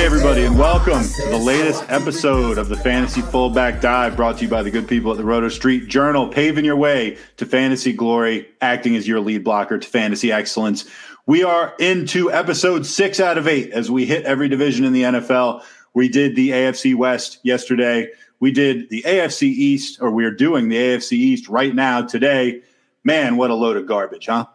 Hey, everybody, and welcome to the latest episode of the Fantasy Fullback Dive brought to you by the good people at the Roto Street Journal, paving your way to fantasy glory, acting as your lead blocker to fantasy excellence. We are into episode six out of eight as we hit every division in the NFL. We did the AFC West yesterday. We did the AFC East, or we are doing the AFC East right now today. Man, what a load of garbage, huh?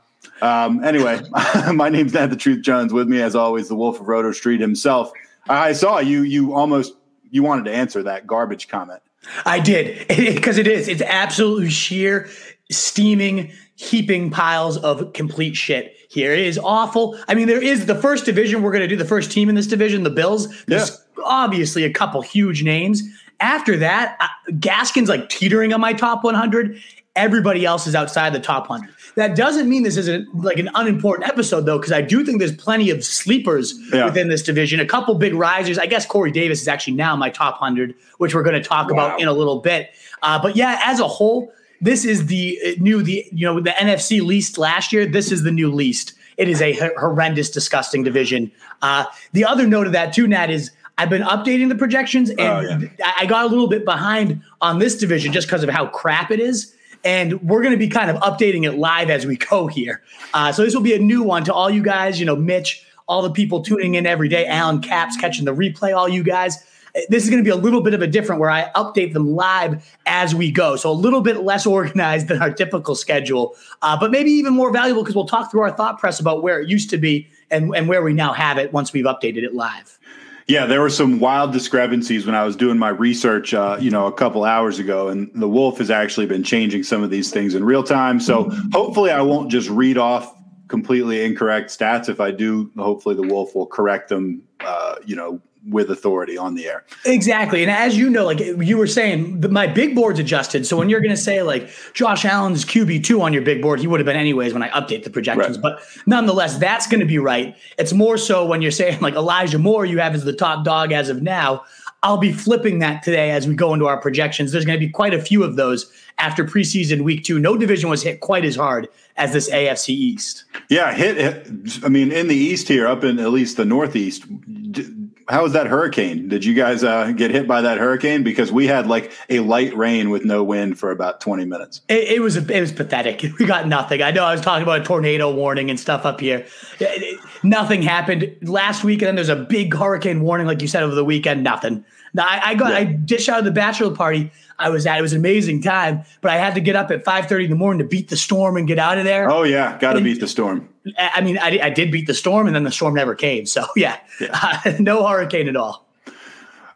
Um, anyway, my name's Nat the Truth Jones. With me, as always, the Wolf of Roto Street himself. I saw you. You almost you wanted to answer that garbage comment. I did because it is. It's absolutely sheer, steaming, heaping piles of complete shit here. It is awful. I mean, there is the first division. We're going to do the first team in this division, the Bills. There's obviously a couple huge names. After that, uh, Gaskin's like teetering on my top 100. Everybody else is outside the top 100. That doesn't mean this isn't like an unimportant episode, though, because I do think there's plenty of sleepers Yeah. within this division. A couple big risers. I guess Corey Davis is actually now my top 100, which we're going to talk about in a little bit. Uh, but yeah, as a whole, this is the uh, new the you know the NFC least last year. This is the new least. It is a horrendous, disgusting division. Uh, the other note of that too, Nat, is I've been updating the projections, and Oh, yeah. I got a little bit behind on this division just because of how crap it is. And we're going to be kind of updating it live as we go here. Uh, so this will be a new one to all you guys. You know, Mitch, all the people tuning in every day, Alan Caps catching the replay, all you guys. This is going to be a little bit of a different where I update them live as we go. So a little bit less organized than our typical schedule, uh, but maybe even more valuable because we'll talk through our thought press about where it used to be and, and where we now have it once we've updated it live. Yeah, there were some wild discrepancies when I was doing my research, uh, you know, a couple hours ago, and the Wolf has actually been changing some of these things in real time. So hopefully, I won't just read off completely incorrect stats. If I do, hopefully, the Wolf will correct them, uh, you know, with authority on the air. Exactly. And as you know, like you were saying, my big board's adjusted. So when you're going to say like Josh Allen's QB2 on your big board, he would have been anyways when I update the projections. Right. But nonetheless, that's going to be right. It's more so when you're saying like Elijah Moore, you have as the top dog as of now. I'll be flipping that today as we go into our projections. There's going to be quite a few of those after preseason week two. No division was hit quite as hard as this AFC East. Yeah, hit, hit. I mean, in the East here, up in at least the Northeast. How was that hurricane? Did you guys uh, get hit by that hurricane? Because we had like a light rain with no wind for about twenty minutes. It, it was it was pathetic. We got nothing. I know I was talking about a tornado warning and stuff up here. It- it- nothing happened last week, and then there's a big hurricane warning, like you said, over the weekend. Nothing. Now, I, I got I dished out of the bachelor party I was at. It was an amazing time, but I had to get up at 5:30 in the morning to beat the storm and get out of there. Oh yeah, got to beat the storm. I mean, I, I did beat the storm, and then the storm never came. So yeah, no hurricane at all.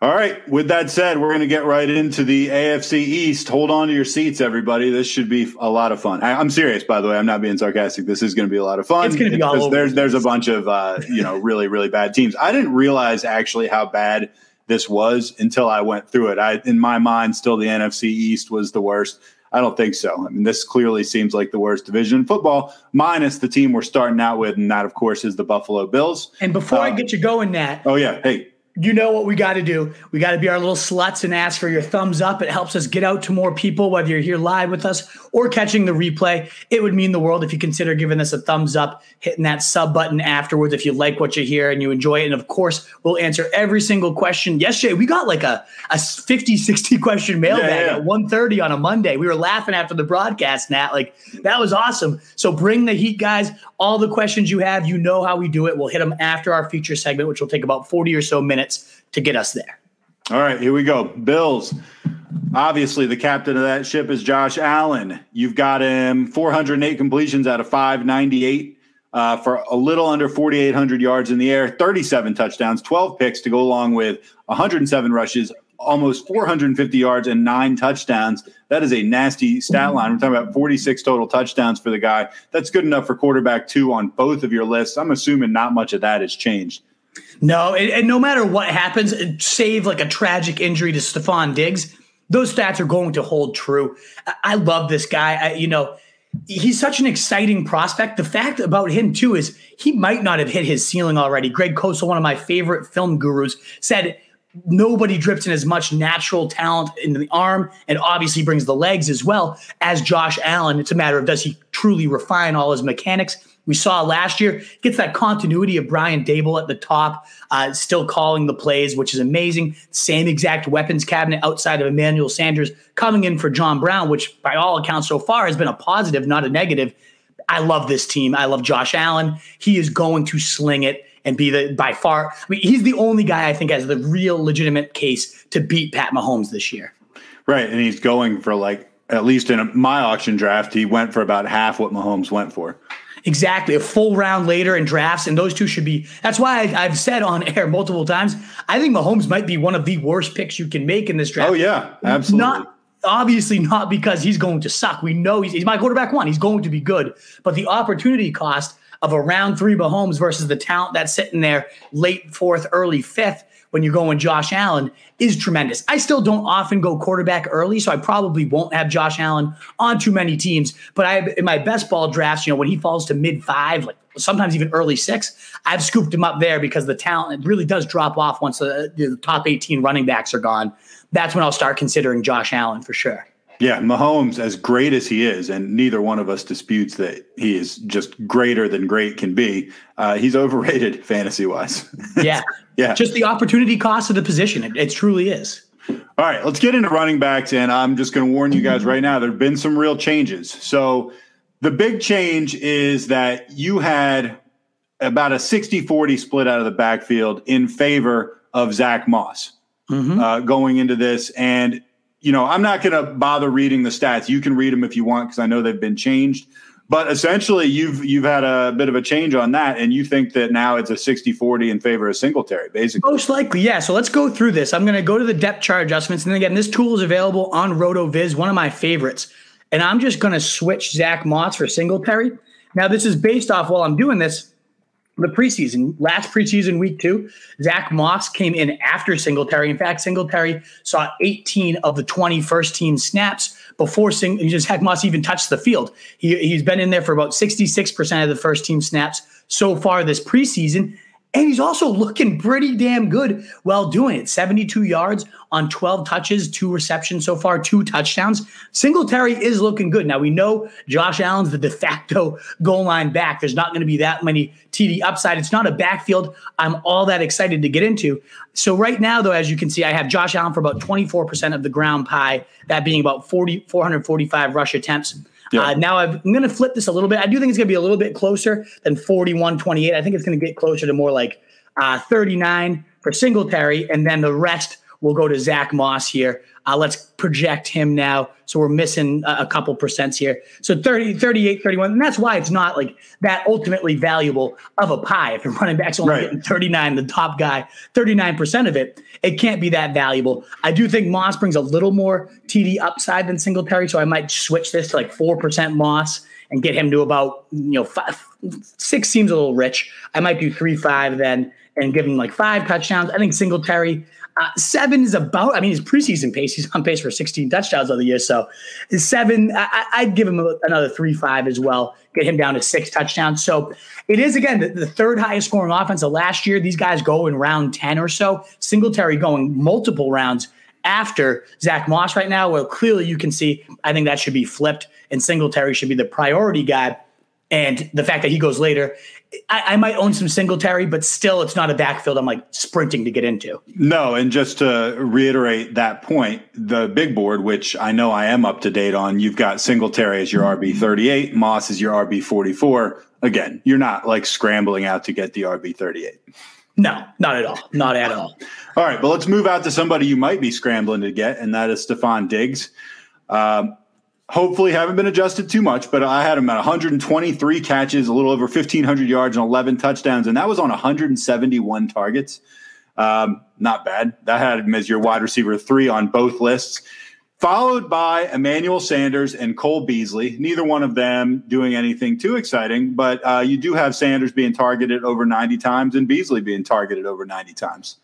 All right. With that said, we're going to get right into the AFC East. Hold on to your seats, everybody. This should be a lot of fun. I, I'm serious, by the way. I'm not being sarcastic. This is going to be a lot of fun. It's gonna be all because over There's there's a bunch of uh, you know really really bad teams. I didn't realize actually how bad this was until I went through it. I in my mind, still the NFC East was the worst. I don't think so. I mean, this clearly seems like the worst division in football, minus the team we're starting out with, and that, of course, is the Buffalo Bills. And before I Uh, get you going, Nat, Oh yeah, hey, you know what we got to do. We got to be our little sluts and ask for your thumbs up. It helps us get out to more people, whether you're here live with us or catching the replay. It would mean the world if you consider giving us a thumbs up, hitting that sub button afterwards if you like what you hear and you enjoy it. And of course, we'll answer every single question. Yesterday, we got like a, a 50, 60 question mailbag Yeah, yeah. at 1.30 on a Monday. We were laughing after the broadcast, Nat. Like, that was awesome. So bring the heat, guys. All the questions you have, you know how we do it. We'll hit them after our feature segment, which will take about 40 or so minutes to get us there. All right, here we go. Bills. Obviously, the captain of that ship is Josh Allen. You've got him 408 completions out of 598 uh, for a little under 4,800 yards in the air, 37 touchdowns, 12 picks to go along with 107 rushes, almost 450 yards, and nine touchdowns. That is a nasty stat line. We're talking about 46 total touchdowns for the guy. That's good enough for quarterback two on both of your lists. I'm assuming not much of that has changed. No, and, and no matter what happens, save like a tragic injury to Stefon Diggs, those stats are going to hold true. I, I love this guy. I, you know, he's such an exciting prospect. The fact about him too is he might not have hit his ceiling already. Greg Cosell, one of my favorite film gurus, said nobody drips in as much natural talent in the arm and obviously brings the legs as well as Josh Allen. It's a matter of does he truly refine all his mechanics? We saw last year gets that continuity of Brian Daboll at the top, uh, still calling the plays, which is amazing. Same exact weapons cabinet outside of Emmanuel Sanders coming in for John Brown, which by all accounts so far has been a positive, not a negative. I love this team. I love Josh Allen. He is going to sling it and be the by far. I mean, he's the only guy I think has the real legitimate case to beat Pat Mahomes this year. Right, and he's going for like at least in a, my auction draft, he went for about half what Mahomes went for. Exactly, a full round later in drafts, and those two should be. That's why I, have said on air multiple times. I think Mahomes might be one of the worst picks you can make in this draft. Oh yeah, absolutely. Not obviously not because he's going to suck. We know he's, he's my quarterback one. He's going to be good, but the opportunity cost of a round three Mahomes versus the talent that's sitting there late fourth, early fifth when you're going Josh Allen is tremendous. I still don't often go quarterback early, so I probably won't have Josh Allen on too many teams. But I in my best ball drafts, you know, when he falls to mid five, like sometimes even early six, I've scooped him up there because the talent really does drop off once the, the top 18 running backs are gone. That's when I'll start considering Josh Allen for sure. Yeah, Mahomes, as great as he is, and neither one of us disputes that he is just greater than great can be. Uh, he's overrated fantasy wise. yeah, yeah. Just the opportunity cost of the position. It, it truly is. All right, let's get into running backs, and I'm just going to warn you guys right now. There have been some real changes. So the big change is that you had about a 60-40 split out of the backfield in favor of Zach Moss mm-hmm. uh, going into this, and you know, I'm not going to bother reading the stats. You can read them if you want because I know they've been changed. But essentially, you've you've had a bit of a change on that, and you think that now it's a 60-40 in favor of Singletary, basically. Most likely, yeah. So let's go through this. I'm going to go to the depth chart adjustments, and then again, this tool is available on RotoViz, one of my favorites. And I'm just going to switch Zach Moss for Singletary. Now, this is based off while I'm doing this the preseason, last preseason week two, Zach Moss came in after Singletary. In fact, Singletary saw 18 of the 20 first team snaps before Sing- Zach Moss even touched the field. He, he's been in there for about 66% of the first team snaps so far this preseason. And he's also looking pretty damn good while doing it. 72 yards on 12 touches, two receptions so far, two touchdowns. Singletary is looking good. Now we know Josh Allen's the de facto goal line back. There's not going to be that many TD upside. It's not a backfield I'm all that excited to get into. So right now, though, as you can see, I have Josh Allen for about 24% of the ground pie, that being about 40, 445 rush attempts. Yeah. Uh, now i am going to flip this a little bit. I do think it's going to be a little bit closer than 41 28. I think it's going to get closer to more like uh, 39 for Singletary, and then the rest will go to Zach Moss here. Uh, let's project him now. So we're missing a, a, couple percents here. So 30, 38, 31. And that's why it's not like that ultimately valuable of a pie. If your running back's only right. getting 39, the top guy, 39% of it, it can't be that valuable. I do think Moss brings a little more TD upside than Singletary. So I might switch this to like 4% Moss and get him to about, you know, five, six seems a little rich. I might do three, five then and give him like five touchdowns. I think Singletary – uh, seven is about, I mean, his preseason pace, he's on pace for 16 touchdowns of the year. So seven, I, would give him another three, five as well, get him down to six touchdowns. So it is, again, the, the, third highest scoring offense of last year. These guys go in round 10 or so. Singletary going multiple rounds after Zach Moss right now. Well, clearly you can see, I think that should be flipped and Singletary should be the priority guy. And the fact that he goes later, I, I, might own some Singletary, but still, it's not a backfield I'm like sprinting to get into. No, and just to reiterate that point, the big board, which I know I am up to date on, you've got Singletary as your RB 38, Moss is your RB 44. Again, you're not like scrambling out to get the RB 38. No, not at all. Not at all. all right, but let's move out to somebody you might be scrambling to get, and that is Stefon Diggs. Um, hopefully haven't been adjusted too much, but I had him at 123 catches, a little over 1,500 yards, and 11 touchdowns, and that was on 171 targets. Um, not bad. That had him as your wide receiver three on both lists. followed by Emmanuel Sanders and Cole Beasley. Neither one of them doing anything too exciting, but uh, you do have Sanders being targeted over 90 times and Beasley being targeted over 90 times.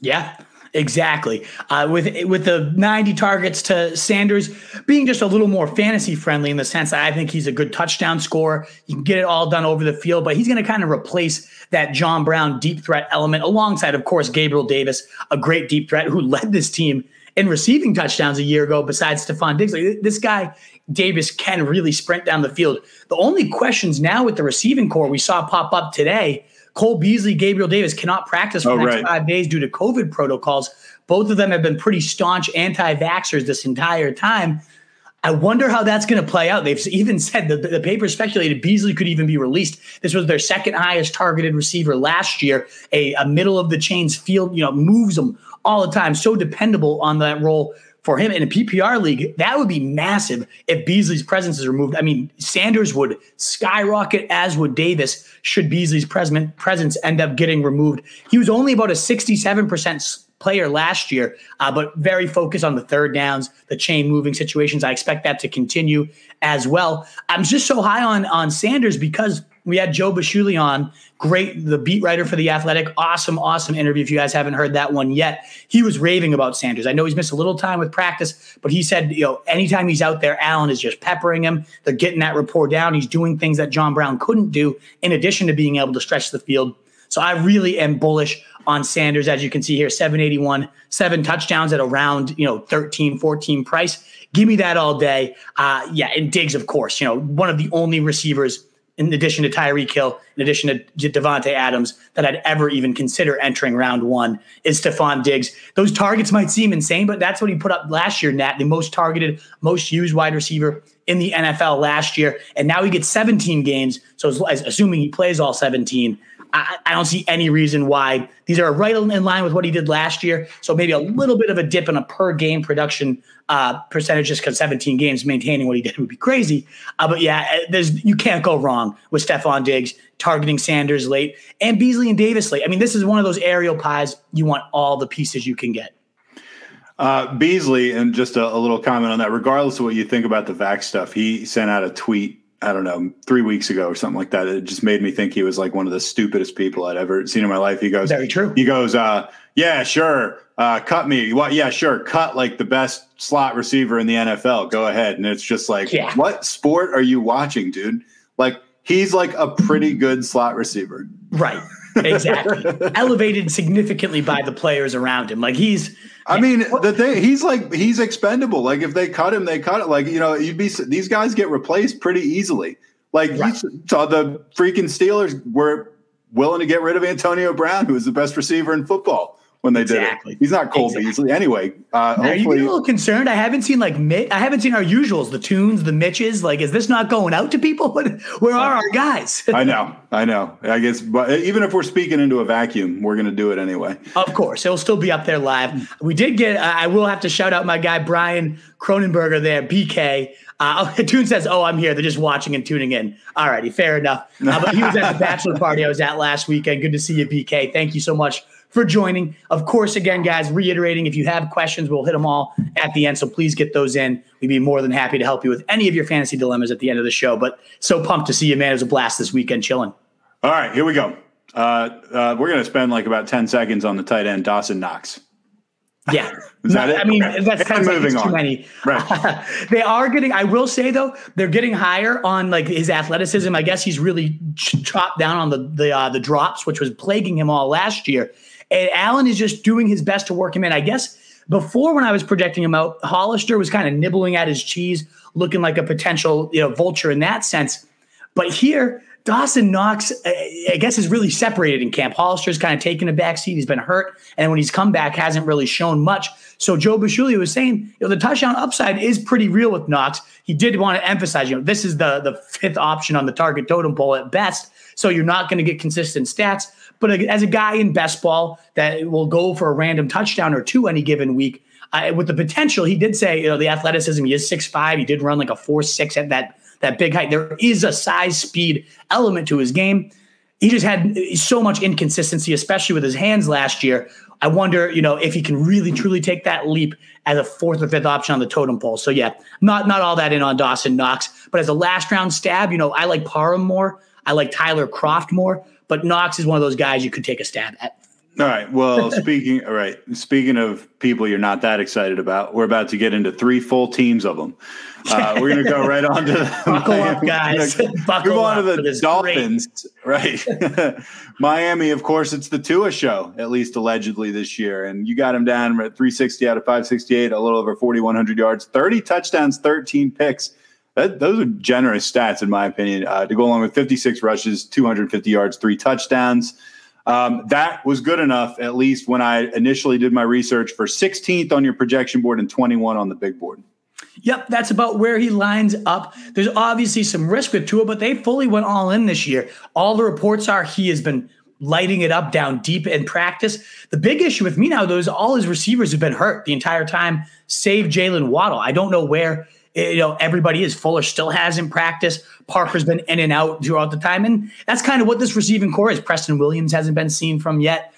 Yeah. Exactly. Uh, with with the 90 targets to Sanders being just a little more fantasy friendly in the sense that I think he's a good touchdown scorer. You can get it all done over the field, but he's going to kind of replace that John Brown deep threat element alongside, of course, Gabriel Davis, a great deep threat who led this team in receiving touchdowns a year ago besides Stefon Diggs. Like, this guy, Davis, can really sprint down the field. The only questions now with the receiving core we saw pop up today Cole Beasley, Gabriel Davis cannot practice for oh, the next right. five days due to COVID protocols. Both of them have been pretty staunch anti vaxxers this entire time. I wonder how that's going to play out. They've even said that the paper speculated Beasley could even be released. This was their second highest targeted receiver last year. A, a middle of the chains field, you know, moves them all the time. So dependable on that role for him in a PPR league, that would be massive if Beasley's presence is removed. I mean, Sanders would skyrocket, as would Davis, should Beasley's presence end up getting removed. He was only about a 67% player last year, uh, but very focused on the third downs, the chain moving situations. I expect that to continue as well. I'm just so high on, on Sanders because we had Joe Buscaglia on, great, the beat writer for The Athletic. Awesome, awesome interview. If you guys haven't heard that one yet, he was raving about Sanders. I know he's missed a little time with practice, but he said, you know, anytime he's out there, Allen is just peppering him. They're getting that rapport down. He's doing things that John Brown couldn't do, in addition to being able to stretch the field. So I really am bullish on Sanders, as you can see here, 781, seven touchdowns at around, you know, 13, 14 price. Give me that all day. Uh, yeah, and Diggs, of course, you know, one of the only receivers in addition to Tyreek Hill, in addition to Davante Adams, that I'd ever even consider entering round one is Stefon Diggs. Those targets might seem insane, but that's what he put up last year, Nat, the most targeted, most used wide receiver in the NFL last year. And now he gets 17 games. So assuming he plays all 17, I, I, don't see any reason why these are right in line with what he did last year. So maybe a little bit of a dip in a per game production uh, percentage just because 17 games maintaining what he did would be crazy. Uh, but yeah, uh, there's you can't go wrong with Stefon Diggs targeting Sanders late and Beasley and Davis late. I mean, this is one of those aerial pies. You want all the pieces you can get. Uh, Beasley, and just a, a little comment on that. Regardless of what you think about the vac stuff, he sent out a tweet I don't know, three weeks ago or something like that. It just made me think he was like one of the stupidest people I'd ever seen in my life. He goes, very true. He goes, uh, yeah, sure. Uh, cut me. What? Yeah, sure. Cut like the best slot receiver in the NFL. Go ahead. And it's just like, yeah. what sport are you watching, dude? Like he's like a pretty good slot receiver. Right. Exactly. Elevated significantly by the players around him. Like he's I mean, the thing he's like he's expendable. Like if they cut him, they cut it. Like you know, you'd be these guys get replaced pretty easily. Like right. you saw the freaking Steelers were willing to get rid of Antonio Brown, who is the best receiver in football when they exactly. did it. He's not Cole exactly. Beasley anyway. Uh, Are you a little concerned? I haven't seen like I haven't seen our usuals, the tunes, the Mitches. Like, is this not going out to people? Where are our guys? I know, I know. I guess, but even if we're speaking into a vacuum, we're going to do it anyway. Of course, it'll still be up there live. We did get. Uh, I will have to shout out my guy Brian Cronenberger there, BK. Uh, Tune says, "Oh, I'm here. They're just watching and tuning in." All righty, fair enough. Uh, but he was at the bachelor party I was at last weekend. Good to see you, BK. Thank you so much for joining. Of course, again, guys, reiterating if you have questions, we'll hit them all at the end. So please get those in. We'd be more than happy to help you with any of your fantasy dilemmas at the end of the show. But so pumped to see you, man. It was a blast this weekend chilling. All right, here we go. Uh, uh, we're going to spend like about 10 seconds on the tight end, Dawson Knox. Yeah. Is that it? I mean, okay. that's like moving too many. Right. they are getting, I will say though, they're getting higher on like his athleticism. I guess he's really chopped down on the, the, uh, the drops, which was plaguing him all last year. And Allen is just doing his best to work him in. I guess before when I was projecting him out, Hollister was kind of nibbling at his cheese, looking like a potential, you know, vulture in that sense. But here, Dawson Knox, uh, I guess, is really separated in camp. Hollister's kind of taken a back seat. He's been hurt, and when he's come back, hasn't really shown much. So Joe Buscaglia was saying, you know, the touchdown upside is pretty real with Knox. He did want to emphasize, you know, this is the the fifth option on the target totem pole at best. So you're not going to get consistent stats. But as a guy in best ball that will go for a random touchdown or two any given week, with the potential, he did say, you know, the athleticism. He is six five. He did run like a four six at that that big height. There is a size speed element to his game. He just had so much inconsistency, especially with his hands last year. I wonder, you know, if he can really truly take that leap as a fourth or fifth option on the totem pole. So yeah, not not all that in on Dawson Knox, but as a last round stab, you know, I like Parham more. I like Tyler Kroft more, but Knox is one of those guys you could take a stab at. All right. Well, speaking all right. Speaking of people you're not that excited about, we're about to get into three full teams of them. Uh, we're going to go right on to buckle up, guys. buckle move on to the Dolphins. Great. Right. Miami, of course, it's the Tua show, at least allegedly this year, and you got him down at 360 out of 568, a little over 4,100 yards, 30 touchdowns, 13 picks. That, those are generous stats, in my opinion, uh, to go along with 56 rushes, 250 yards, three touchdowns. Um, that was good enough, at least when I initially did my research for 16th on your projection board and 21 on the big board. Yep, that's about where he lines up. There's obviously some risk with Tua, but they fully went all in this year. All the reports are he has been lighting it up down deep in practice. The big issue with me now, though, is all his receivers have been hurt the entire time, save Jalen Waddle. I don't know where you know everybody is. Fuller still hasn't practiced. Parker's been in and out throughout the time, and that's kind of what this receiving core is. Preston Williams hasn't been seen from yet.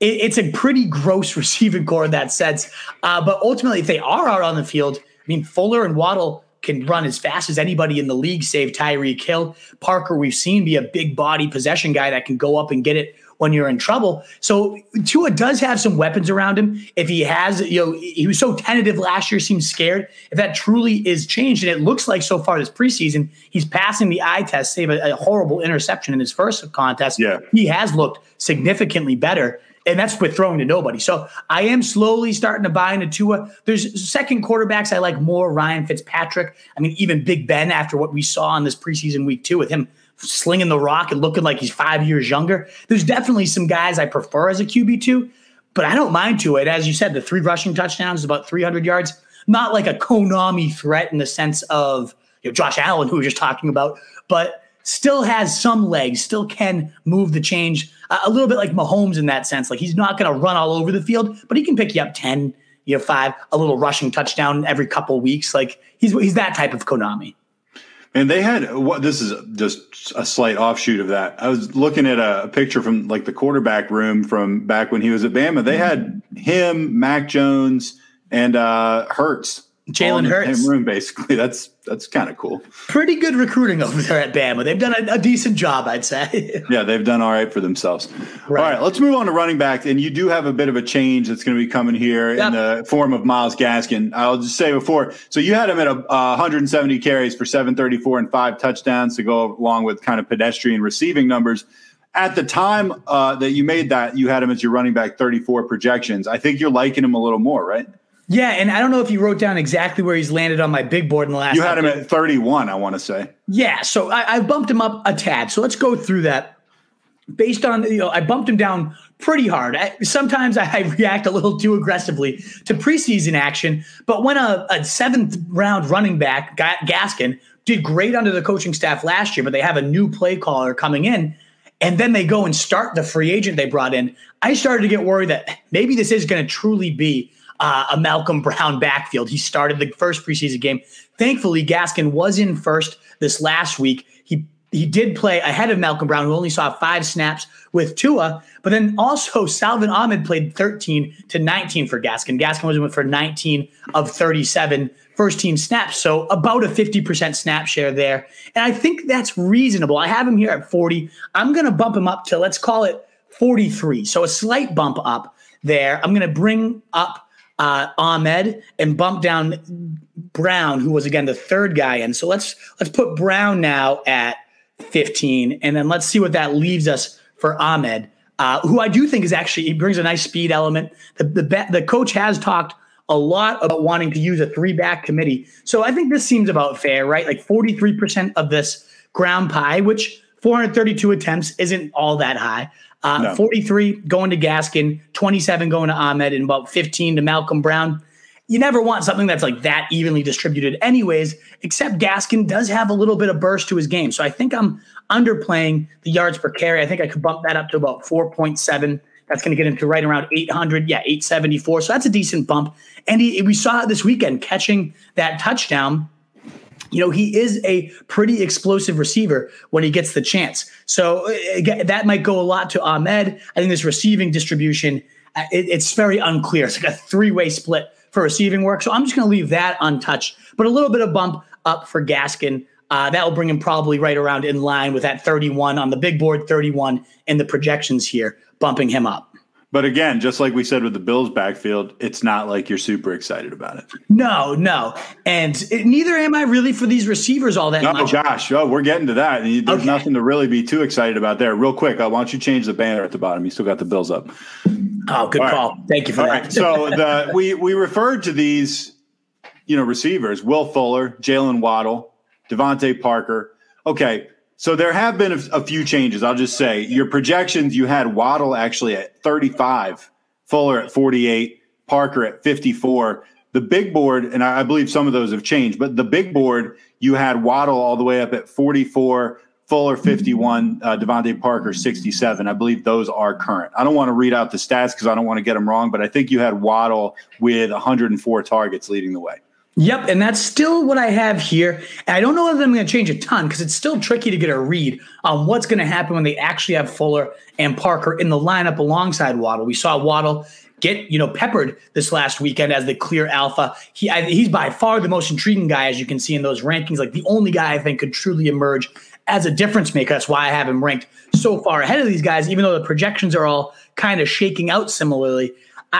It, it's a pretty gross receiving core in that sense. Uh, but ultimately, if they are out on the field, I mean, Fuller and Waddle can run as fast as anybody in the league, save Tyreek Hill. Parker, we've seen be a big body possession guy that can go up and get it when you're in trouble. So Tua does have some weapons around him. If he has, you know, he was so tentative last year, seemed scared. If that truly is changed, and it looks like so far this preseason, he's passing the eye test, save a, a horrible interception in his first contest. Yeah. He has looked significantly better and that's with throwing to nobody. So I am slowly starting to buy into Tua. There's second quarterbacks I like more. Ryan Fitzpatrick. I mean, even Big Ben after what we saw in this preseason week two with him slinging the rock and looking like he's five years younger. There's definitely some guys I prefer as a QB two, but I don't mind to It as you said, the three rushing touchdowns, about 300 yards. Not like a Konami threat in the sense of you know, Josh Allen, who we were just talking about, but still has some legs, still can move the change a little bit like Mahomes in that sense. Like he's not going to run all over the field, but he can pick you up 10, you know, five, a little rushing touchdown every couple weeks. Like he's, he's that type of Konami. And they had what this is just a slight offshoot of that. I was looking at a, a, picture from like the quarterback room from back when he was at Bama. They had him, Mac Jones, and uh Hurts Jalen Hurts room basically. That's that's kind of cool. Pretty good recruiting over there at Bama. They've done a, a decent job, I'd say. yeah, they've done all right for themselves. Right. All right, let's move on to running back. And you do have a bit of a change that's going to be coming here yep. in the form of Myles Gaskin. I'll just say before, so you had him at a, uh, 170 carries for 734 and five touchdowns to go along with kind of pedestrian receiving numbers. At the time uh, that you made that, you had him as your running back 34 projections. I think you're liking him a little more, right? Yeah, and I don't know if you wrote down exactly where he's landed on my big board in the last. You had him at 31, I want to say. Yeah, so I, I bumped him up a tad. So let's go through that. Based on you know, I bumped him down pretty hard. I, sometimes I react a little too aggressively to preseason action, but when a, a seventh round running back, Gaskin, did great under the coaching staff last year, but they have a new play caller coming in, and then they go and start the free agent they brought in. I started to get worried that maybe this is going to truly be uh, a Malcolm Brown backfield. He started the first preseason game. Thankfully, Gaskin was in first this last week. He he did play ahead of Malcolm Brown, who only saw five snaps with Tua. But then also Salvon Ahmed played 13 to 19 for Gaskin. Gaskin was in for 19 of 37 first team snaps. So about a 50% snap share there. And I think that's reasonable. I have him here at 40. I'm going to bump him up to, let's call it 43. So a slight bump up there. I'm going to bring up uh, Ahmed and bump down Brown, who was again the third guy in. So let's let's put Brown now at 15, and then let's see what that leaves us for Ahmed, uh, who I do think is actually he brings a nice speed element. The the, the coach has talked a lot about wanting to use a three back committee, so I think this seems about fair, right? Like 43 percent of this ground pie, which 432 attempts isn't all that high. Uh, no. 43 going to Gaskin, 27 going to Ahmed, and about 15 to Malcolm Brown. You never want something that's like that evenly distributed, anyways, except Gaskin does have a little bit of burst to his game. So I think I'm underplaying the yards per carry. I think I could bump that up to about 4.7. That's going to get him to right around 800. Yeah, 874. So that's a decent bump. And he, we saw this weekend catching that touchdown you know, he is a pretty explosive receiver when he gets the chance. So uh, that might go a lot to Ahmed. I think this receiving distribution, uh, it, it's very unclear. It's like a three way split for receiving work. So I'm just going to leave that untouched. But a little bit of bump up for Gaskin. Uh, that will bring him probably right around in line with that 31 on the big board, 31 in the projections here, bumping him up. But again, just like we said with the Bills backfield, it's not like you're super excited about it. No, no. And it, neither am I really for these receivers all that oh, much. gosh. Oh, we're getting to that. There's Okay. nothing to really be too excited about there. Real quick, why don't you change the banner at the bottom? You still got the Bills up. Oh, good All right. call. Thank you for All that. right. So the we we referred to these, you know, receivers: Will Fuller, Jalen Waddle, DeVante Parker. Okay, so there have been a, a few changes. I'll just say your projections. You had Waddle actually at 35, Fuller at 48, Parker at 54. The big board, and I I believe some of those have changed, but the big board, you had Waddle all the way up at 44, Fuller 51, uh, DeVante Parker 67. I believe those are current. I don't want to read out the stats because I don't want to get them wrong, but I think you had Waddle with 104 targets leading the way. Yep, and that's still what I have here. I don't know whether I'm going to change a ton because it's still tricky to get a read on what's going to happen when they actually have Fuller and Parker in the lineup alongside Waddle. We saw Waddle get you know peppered this last weekend as the clear alpha. He I, he's by far the most intriguing guy as you can see in those rankings. Like the only guy I think could truly emerge as a difference maker. That's why I have him ranked so far ahead of these guys, even though the projections are all kind of shaking out similarly.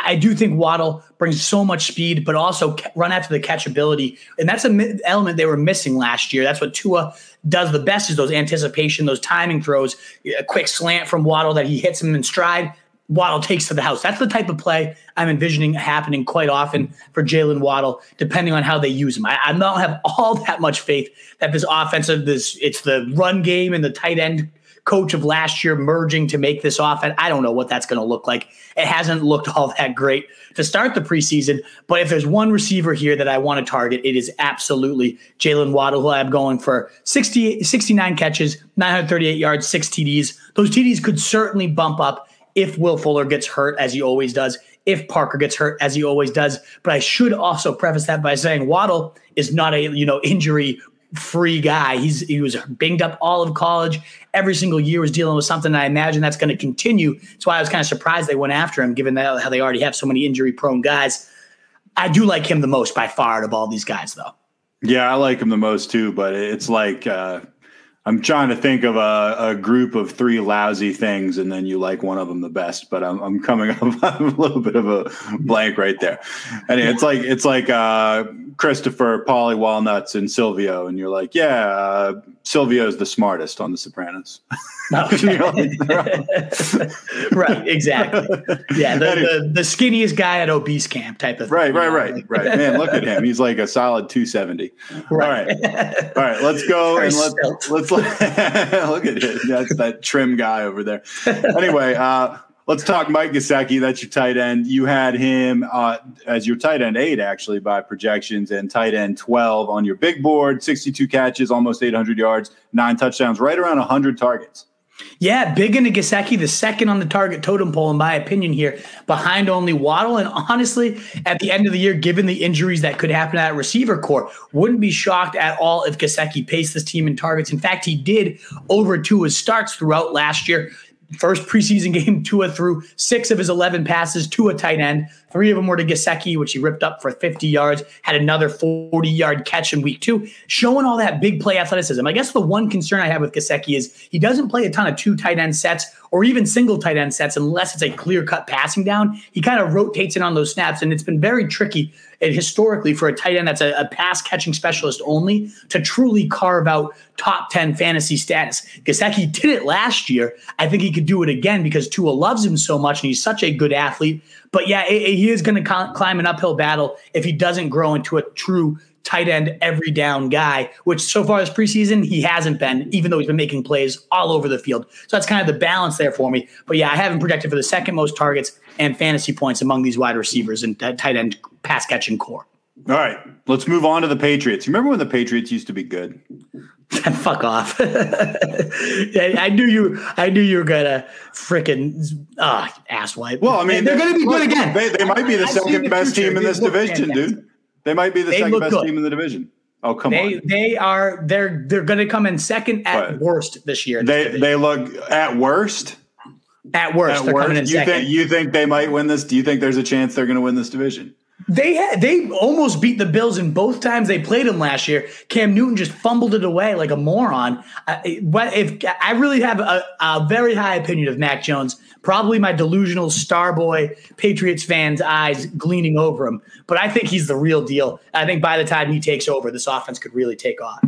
I, do think Waddle brings so much speed, but also run after the catchability, and that's an element they were missing last year. That's what Tua does the best is those anticipation, those timing throws, a quick slant from Waddle that he hits him in stride. Waddle takes to the house. That's the type of play I'm envisioning happening quite often for Jalen Waddle, depending on how they use him. I, I don't have all that much faith that this offensive, this it's the run game and the tight end coach of last year merging to make this offense. I don't know what that's going to look like. It hasn't looked all that great to start the preseason. But if there's one receiver here that I want to target, it is absolutely Jalen Waddle, who I'm going for 60, 69 catches, 938 yards, six TDs. Those TDs could certainly bump up if Will Fuller gets hurt, as he always does, if Parker gets hurt, as he always does. But I should also preface that by saying Waddle is not a you know injury free guy. He's he was banged up all of college. Every single year was dealing with something. I imagine that's going to continue. That's why I was kind of surprised they went after him, given that how they already have so many injury prone guys. I do like him the most by far out of all these guys, though. Yeah, I like him the most too, but it's like uh, I'm trying to think of a, a group of three lousy things, and then you like one of them the best. But I'm, I'm coming up a little bit of a blank right there. And it's like it's like uh, Christopher, Paulie Walnuts, and Silvio, and you're like, yeah, uh, Silvio's the smartest on The Sopranos. You're like, right, exactly. Yeah, the, the, the skinniest guy at obese camp type of thing. Right, right, right, right. Man, look at him. He's like a solid 270. All right. All right, let's go Very and let's svelte. Look at it. That's that trim guy over there. Anyway, uh Let's talk Mike Gesicki. That's your tight end. You had him uh, as your tight end eight, actually, by projections, and tight end 12 on your big board, 62 catches, almost 800 yards, nine touchdowns, right around 100 targets. Yeah, big into Gesicki, the second on the target totem pole, in my opinion, here, behind only Waddle. And honestly, at the end of the year, given the injuries that could happen at receiver core, wouldn't be shocked at all if Gesicki paced this team in targets. In fact, he did over two his starts throughout last year. First preseason game, Tua threw six of his 11 passes to a tight end. Three of them were to Gesicki, which he ripped up for 50 yards, had another 40 yard catch in week two, showing all that big play athleticism. I guess the one concern I have with Gesicki is he doesn't play a ton of two tight end sets or even single tight end sets unless it's a clear cut passing down. He kind of rotates in on those snaps, and it's been very tricky historically for a tight end that's a, a pass catching specialist only to truly carve out top 10 fantasy status. Gesicki did it last year. I think he could do it again because Tua loves him so much and he's such a good athlete. But yeah, it, it- he is going to climb an uphill battle if he doesn't grow into a true tight end every down guy, which so far this preseason he hasn't been, even though he's been making plays all over the field. So that's kind of the balance there for me. But yeah, I have him projected for the second most targets and fantasy points among these wide receivers and tight end pass catching core. All right, let's move on to the Patriots. Remember when the Patriots used to be good? Fuck off! I knew you. I knew you were gonna frickin' uh, ass wipe. Well, I mean, they're gonna be look, good again. They, they might be the I've second the best future. team in They this division, fantastic. dude. They might be the They second best good. team in the division. Oh, come They on. they are they're they're gonna come in second at But worst this year. this They division. they look at worst. At worst, At they're coming in worst, you second. think you think they might win this? Do you think there's a chance they're going to win this division? They had they almost beat the Bills in both times they played them last year. Cam Newton just fumbled it away like a moron. I, if I really have a, a very high opinion of Mac Jones? Probably my delusional star boy Patriots fans' eyes gleaning over him, but I think he's the real deal. I think by the time he takes over, this offense could really take off.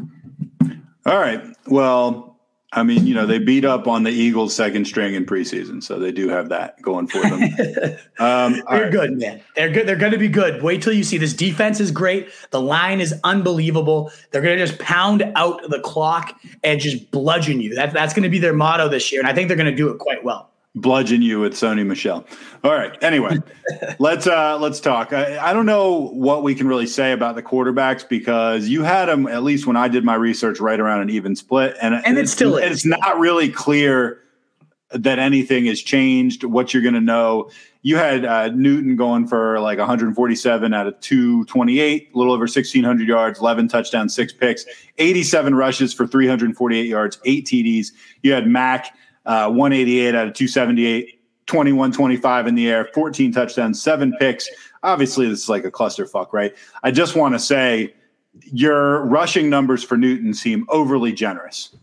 All right. Well, I mean, you know, they beat up on the Eagles' second string in preseason, so they do have that going for them. um, They're right. good, man. They're good. They're going to be good. Wait till you see this defense is great. The line is unbelievable. They're going to just pound out the clock and just bludgeon you. That, that's going to be their motto this year, and I think they're going to do it quite well. Bludgeon you with Sony Michel. All right. Anyway, let's uh let's talk. I, I don't know what we can really say about the quarterbacks because you had them at least when I did my research right around an even split, and And it still it's not really clear that anything has changed. What you're going to know. You had uh, Newton going for like 147 out of 228, a little over 1,600 yards, 11 touchdowns, six picks, 87 rushes for 348 yards, eight TDs. You had Mac uh, 188 out of 278, 21 25 in the air, 14 touchdowns, seven picks. Obviously, this is like a clusterfuck, right? I just want to say your rushing numbers for Newton seem overly generous.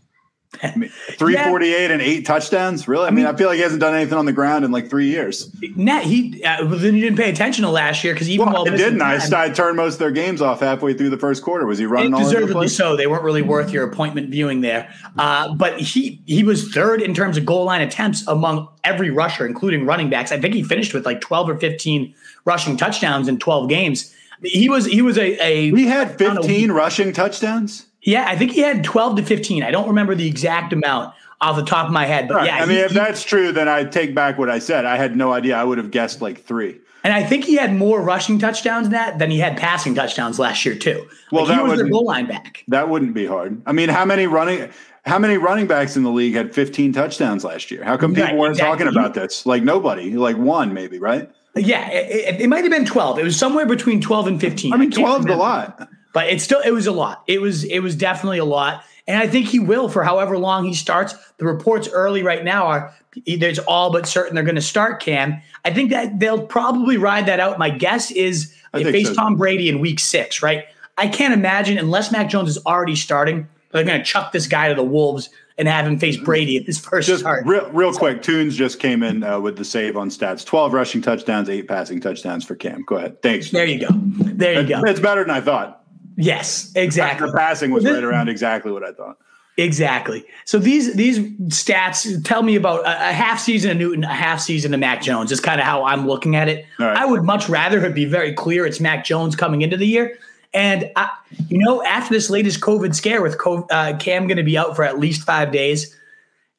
I mean, 348 and eight touchdowns? Really? I mean, I feel like he hasn't done anything on the ground in like three years. Net, he uh, well, then you didn't pay attention to last year because even Well, while it didn't. I, I turned most of their games off halfway through the first quarter. Was he running all deservedly so. They weren't really worth your appointment viewing there. Uh, but he he was third in terms of goal line attempts among every rusher, including running backs. I think he finished with like twelve or fifteen rushing touchdowns in twelve games. He was he was a, a He had on a 15 rushing touchdowns. Yeah. I think he had twelve to fifteen. I don't remember the exact amount off the top of my head, but Right. yeah. I mean, he- if he- that's true, then I take back what I said. I had no idea. I would have guessed like three. and I think he had more rushing touchdowns than that than he had passing touchdowns last year too. Well, Like, he that was their goal line back. That wouldn't be hard. I mean, how many running how many running backs in the league had 15 touchdowns last year? How come people Right, weren't exactly. talking about this? Like nobody, like one maybe, right? Yeah, it, it, it might have been twelve. It was somewhere between twelve and fifteen. I mean, can't 12's a lot. But it's still it was a lot. It was it was definitely a lot, and I think he will for however long he starts. The reports early right now are there's all but certain they're going to start Cam. I think that they'll probably ride that out. My guess is I they face so. Tom Brady in Week Six, right? I can't imagine unless Mac Jones is already starting, they're going to chuck this guy to the wolves and have him face Brady in his first Just start. real, real quick, Tunes just came in uh, with the save on stats: 12 rushing touchdowns, eight passing touchdowns for Cam. Go ahead. Thanks. there you go. There you go. It's better than I thought. Yes, exactly. The passing was right around exactly what I thought. Exactly. So these these stats tell me about a, a half season of Newton, a half season of Mac Jones. Is kind of how I'm looking at it. Right. I would much rather it be very clear it's Mac Jones coming into the year. And I, you know, after this latest COVID scare with Co- uh, Cam going to be out for at least five days,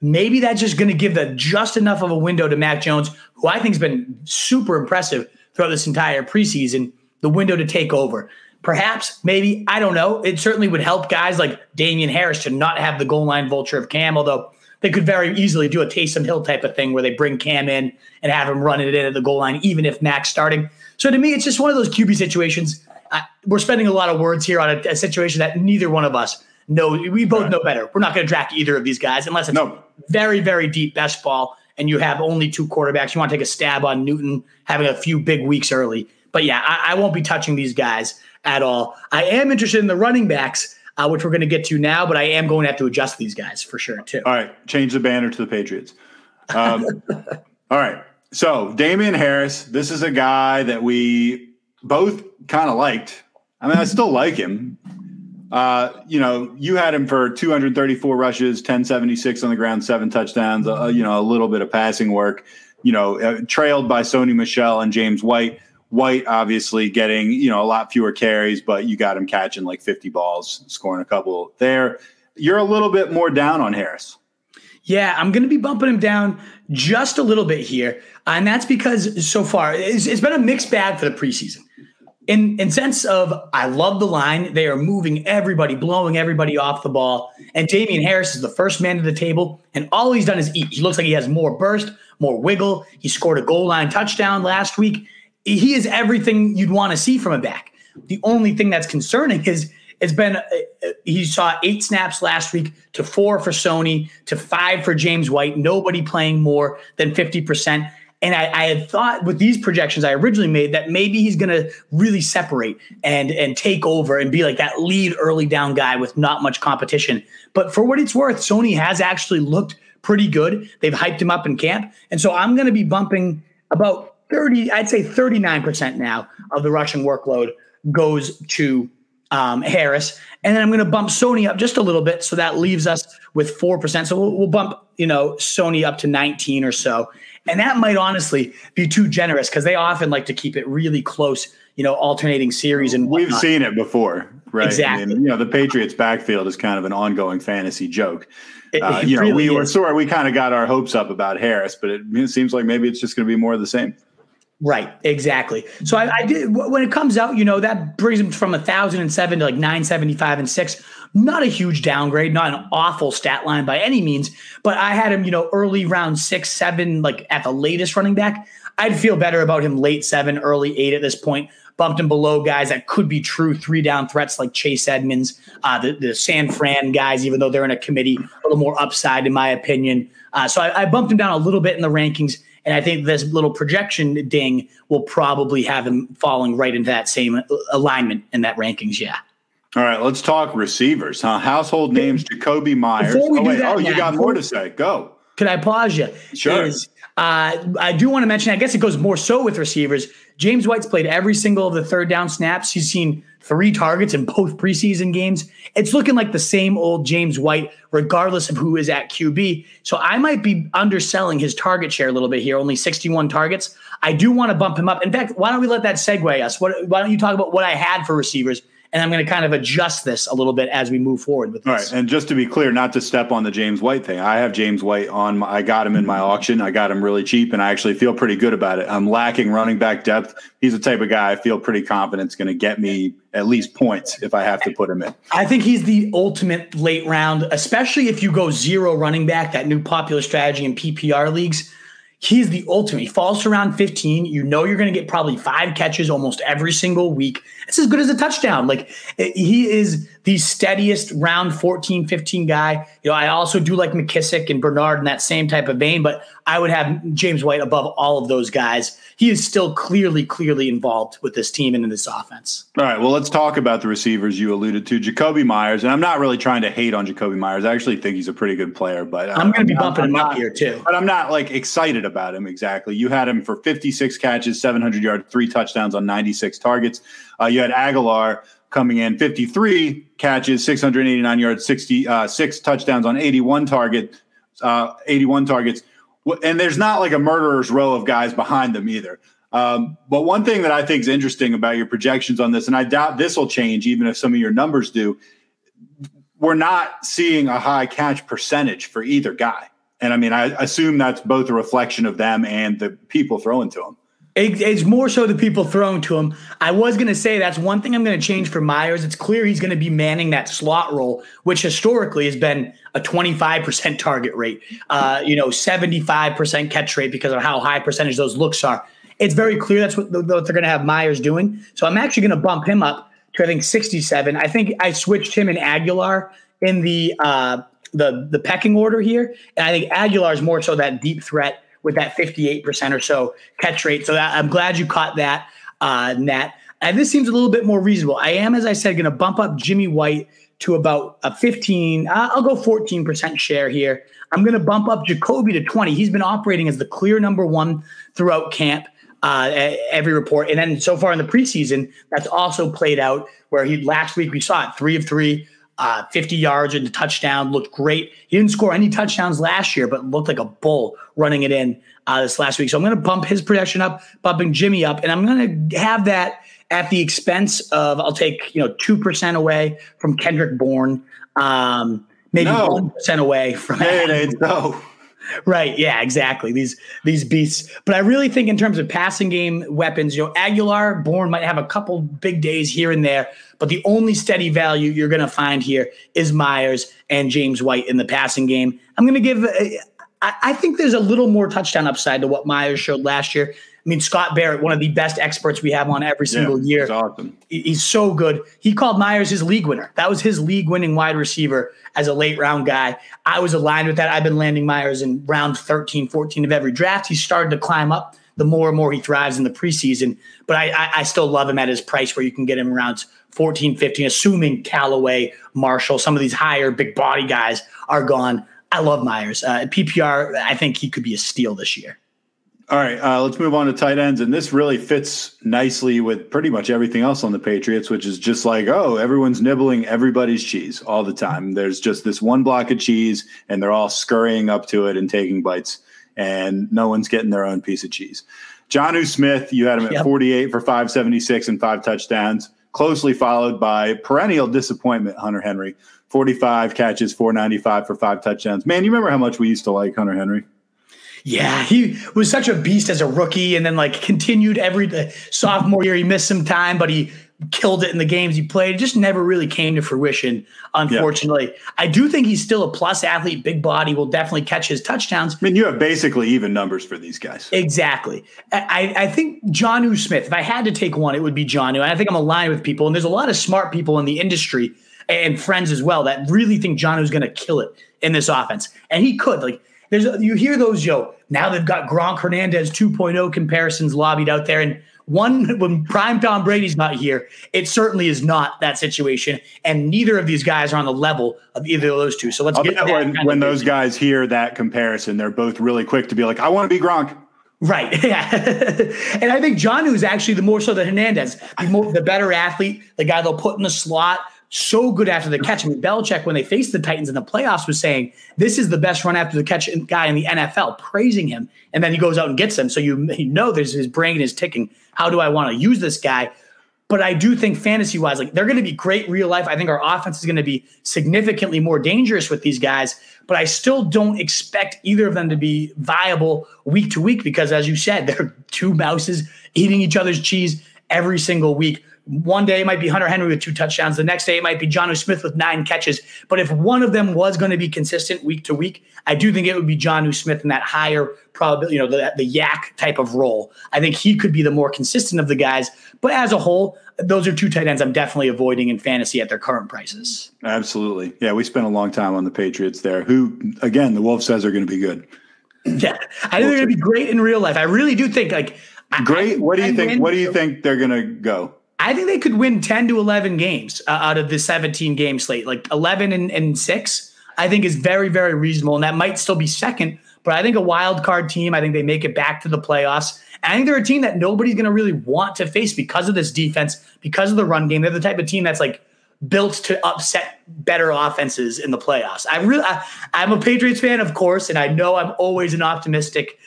maybe that's just going to give the just enough of a window to Mac Jones, who I think has been super impressive throughout this entire preseason, the window to take over. Perhaps, maybe, I don't know. It certainly would help guys like Damien Harris to not have the goal line vulture of Cam, although they could very easily do a Taysom Hill type of thing where they bring Cam in and have him running it in at the goal line, even if Mac's starting. So to me, it's just one of those QB situations. Uh, we're spending a lot of words here on a, a situation that neither one of us know. We both know better. We're not going to draft either of these guys unless it's No. very, very deep best ball and you have only two quarterbacks. You want to take a stab on Newton having a few big weeks early. But yeah, I, I won't be touching these guys at all. I am interested in the running backs, uh, which we're going to get to now, but I am going to have to adjust these guys for sure, too. All right, change the banner to the Patriots. Um, all right, so Damien Harris, this is a guy that we both kind of liked. I mean, I still like him. Uh, you know, you had him for 234 rushes, 1076 on the ground, seven touchdowns. Uh, you know, a little bit of passing work. You know, uh, trailed by Sony Michel and James White. White obviously getting you know a lot fewer carries, but you got him catching like 50 balls, scoring a couple there. You're a little bit more down on Harris. Yeah, I'm going to be bumping him down just a little bit here, and that's because so far it's, it's been a mixed bag for the preseason. In in sense of I love the line, they are moving everybody, blowing everybody off the ball, and Damien Harris is the first man to the table, and all he's done is eat. He looks like he has more burst, more wiggle. He scored a goal line touchdown last week. He is everything you'd want to see from a back. The only thing that's concerning is It's been, uh, uh, he saw eight snaps last week to four for Sony to five for James White, nobody playing more than 50%. And I, I, had thought with these projections I originally made that maybe he's going to really separate and and take over and be like that lead early down guy with not much competition. But for what it's worth, Sony has actually looked pretty good. They've hyped him up in camp, and so I'm going to be bumping about 30, I'd say 39% now of the rushing workload goes to um, Harris, and then I'm going to bump Sony up just a little bit, so that leaves us with four percent. So we'll, we'll, bump, you know, Sony up to 19 or so, and that might honestly be too generous because they often like to keep it really close, you know, alternating series. And we've seen it before, right? Exactly. I mean, you know, the Patriots backfield is kind of an ongoing fantasy joke. It, uh, you know, really we were sorry, we kind of got our hopes up about Harris, but it, it seems like maybe it's just going to be more of the same. Right, exactly. So I, I, did when it comes out, you know, that brings him from a thousand and seven to like nine seventy five and six. Not a huge downgrade, not an awful stat line by any means, but I had him, you know, early round six, seven, like at the latest running back. I'd feel better about him late seven, early eight at this point. Bumped him below guys that could be true three down threats like Chase Edmonds, uh, the, the San Fran guys, even though they're in a committee, a little more upside in my opinion. Uh, so I, I bumped him down a little bit in the rankings and I think this little projection ding will probably have him falling right into that same alignment in that rankings. Yeah. All right, let's talk receivers. Huh? Household names: Jakobi Meyers. Before we oh, do wait, that, oh, you got more to say? Go. Could I pause you? Sure. Is, uh, I do want to mention. I guess it goes more so with receivers. James White's played every single of the third down snaps. He's seen three targets in both preseason games. It's looking like the same old James White, regardless of who is at QB. So I might be underselling his target share a little bit here, only 61 targets. I do want to bump him up. In fact, why don't we let that segue us? What, why don't you talk about what I had for receivers? And I'm going to kind of adjust this a little bit as we move forward with this. All right, and just to be clear, not to step on the James White thing, I have James White on. My, I got him in my auction. I got him really cheap, and I actually feel pretty good about it. I'm lacking running back depth. He's the type of guy I feel pretty confident is going to get me at least points if I have to put him in. I think he's the ultimate late round, especially if you go zero running back, that new popular strategy in PPR leagues he's the ultimate. He falls to round 15. You know you're going to get probably five catches almost every single week. It's as good as a touchdown. Like he is the steadiest round 14, 15 guy. You know, I also do like McKissic and Bernard in that same type of vein, but I would have James White above all of those guys. He is still clearly, clearly involved with this team and in this offense. All right. Well, let's talk about the receivers you alluded to. Jakobi Meyers, and I'm not really trying to hate on Jakobi Meyers. I actually think he's a pretty good player, but I'm going to um, be bumping I'm, him I'm up not, here too. But I'm not like excited about him exactly. You had him for 56 catches, 700 yards, three touchdowns on 96 targets. Uh, you had Agholor coming in 53 catches, 689 yards, 60 uh, six touchdowns on 81 target, uh, 81 targets. And there's not like a murderer's row of guys behind them either. Um, but one thing that I think is interesting about your projections on this, and I doubt this will change even if some of your numbers do, we're not seeing a high catch percentage for either guy. And I mean, I assume that's both a reflection of them and the people throwing to them. It, it's more so the people throwing to him. I was going to say that's one thing I'm going to change for Meyers. It's clear he's going to be manning that slot role, which historically has been a 25% target rate, uh, you know, 75% catch rate because of how high percentage those looks are. It's very clear that's what, what they're going to have Meyers doing. So I'm actually going to bump him up to I think 67. I think I switched him and Agholor in the uh, the the pecking order here, and I think Agholor is more so that deep threat with that 58% or so catch rate. So that, I'm glad you caught that, uh, Nat. And this seems a little bit more reasonable. I am, as I said, going to bump up Jimmy White to about a 15, uh, I'll go 14% share here. I'm going to bump up Jakobi to 20. He's been operating as the clear number one throughout camp. Uh, every report. And then so far in the preseason, that's also played out where he last week we saw it three of three, uh, 50 yards and a touchdown, looked great. He didn't score any touchdowns last year, but looked like a bull running it in uh, this last week. So I'm going to bump his production up, bumping Jimmy up, and I'm going to have that at the expense of I'll take you know two percent away from Kendrick Bourne, um, maybe one no. percent away from. Hey, it ain't so. Right. Yeah, exactly. These these beasts. But I really think in terms of passing game weapons, you know, Agholor, Bourne might have a couple big days here and there, but the only steady value you're going to find here is Meyers and James White in the passing game. I'm going to give. I think there's a little more touchdown upside to what Meyers showed last year. I mean, Scott Barrett, one of the best experts we have on every single yeah, year. awesome. He's so good. He called Meyers his league winner. That was his league winning wide receiver as a late round guy. I was aligned with that. I've been landing Meyers in round 13, 14 of every draft. He started to climb up the more and more he thrives in the preseason. But I, I, I still love him at his price where you can get him around 14, 15, assuming Callaway, Marshall, some of these higher big body guys are gone. I love Meyers. Uh, PPR, I think he could be a steal this year. All right, uh, let's move on to tight ends. And this really fits nicely with pretty much everything else on the Patriots, which is just like, oh, everyone's nibbling everybody's cheese all the time. There's just this one block of cheese, and they're all scurrying up to it and taking bites and no one's getting their own piece of cheese. Jonnu Smith, you had him at yep. 48 for 576 and five touchdowns, closely followed by perennial disappointment, Hunter Henry, 45 catches, 495 for five touchdowns. Man, you remember how much we used to like Hunter Henry? Yeah, he was such a beast as a rookie and then like continued every sophomore year. He missed some time, but he killed it in the games he played. It just never really came to fruition, unfortunately. Yeah. I do think he's still a plus athlete, big body, will definitely catch his touchdowns. I mean, you have basically even numbers for these guys. Exactly. I, I think U Smith, if I had to take one, it would be Jonnu. I think I'm aligned with people, and there's a lot of smart people in the industry and friends as well that really think Jonnu's going to kill it in this offense. And he could. Like, there's you hear those, yo, now they've got Gronk Hernandez 2.0 comparisons lobbied out there. And one, when prime Tom Brady's not here, it certainly is not that situation, and neither of these guys are on the level of either of those two. So let's I'll get when, when those guys hear that comparison, they're both really quick to be like, "I want to be Gronk." Right. Yeah. and I think Jonnu is actually the more so than Hernandez, the, more, the better athlete, the guy they'll put in the slot so good after the catch. I mean, Belichick, when they faced the Titans in the playoffs, was saying this is the best run after the catch guy in the NFL, praising him, and then he goes out and gets him. So you, you know, there's his brain is ticking. How do I want to use this guy? But I do think fantasy wise, like they're going to be great real life. I think our offense is going to be significantly more dangerous with these guys. But I still don't expect either of them to be viable week to week because, as you said, they're two mouses eating each other's cheese every single week. One day it might be Hunter Henry with two touchdowns. The next day it might be Jonnu Smith with nine catches. But if one of them was going to be consistent week to week, I do think it would be Jonnu Smith in that higher probability, you know, the, the YAC type of role. I think he could be the more consistent of the guys. But as a whole, those are two tight ends I'm definitely avoiding in fantasy at their current prices. Absolutely. Yeah, we spent a long time on the Patriots there, who, again, the Wolf says are going to be good. Yeah, I think they're going to be great in real life. I really do think like great. what do you think? What do you think they're going to go? I think they could win 10 to 11 games uh, out of the 17 game slate. Like 11 and, and 6, I think is very, very reasonable. And that might still be second, but I think a wild card team, I think they make it back to the playoffs. I think they're a team that nobody's going to really want to face because of this defense, because of the run game. They're the type of team that's like built to upset better offenses in the playoffs. I really, I, I'm a Patriots fan, of course, and I know I'm always an optimistic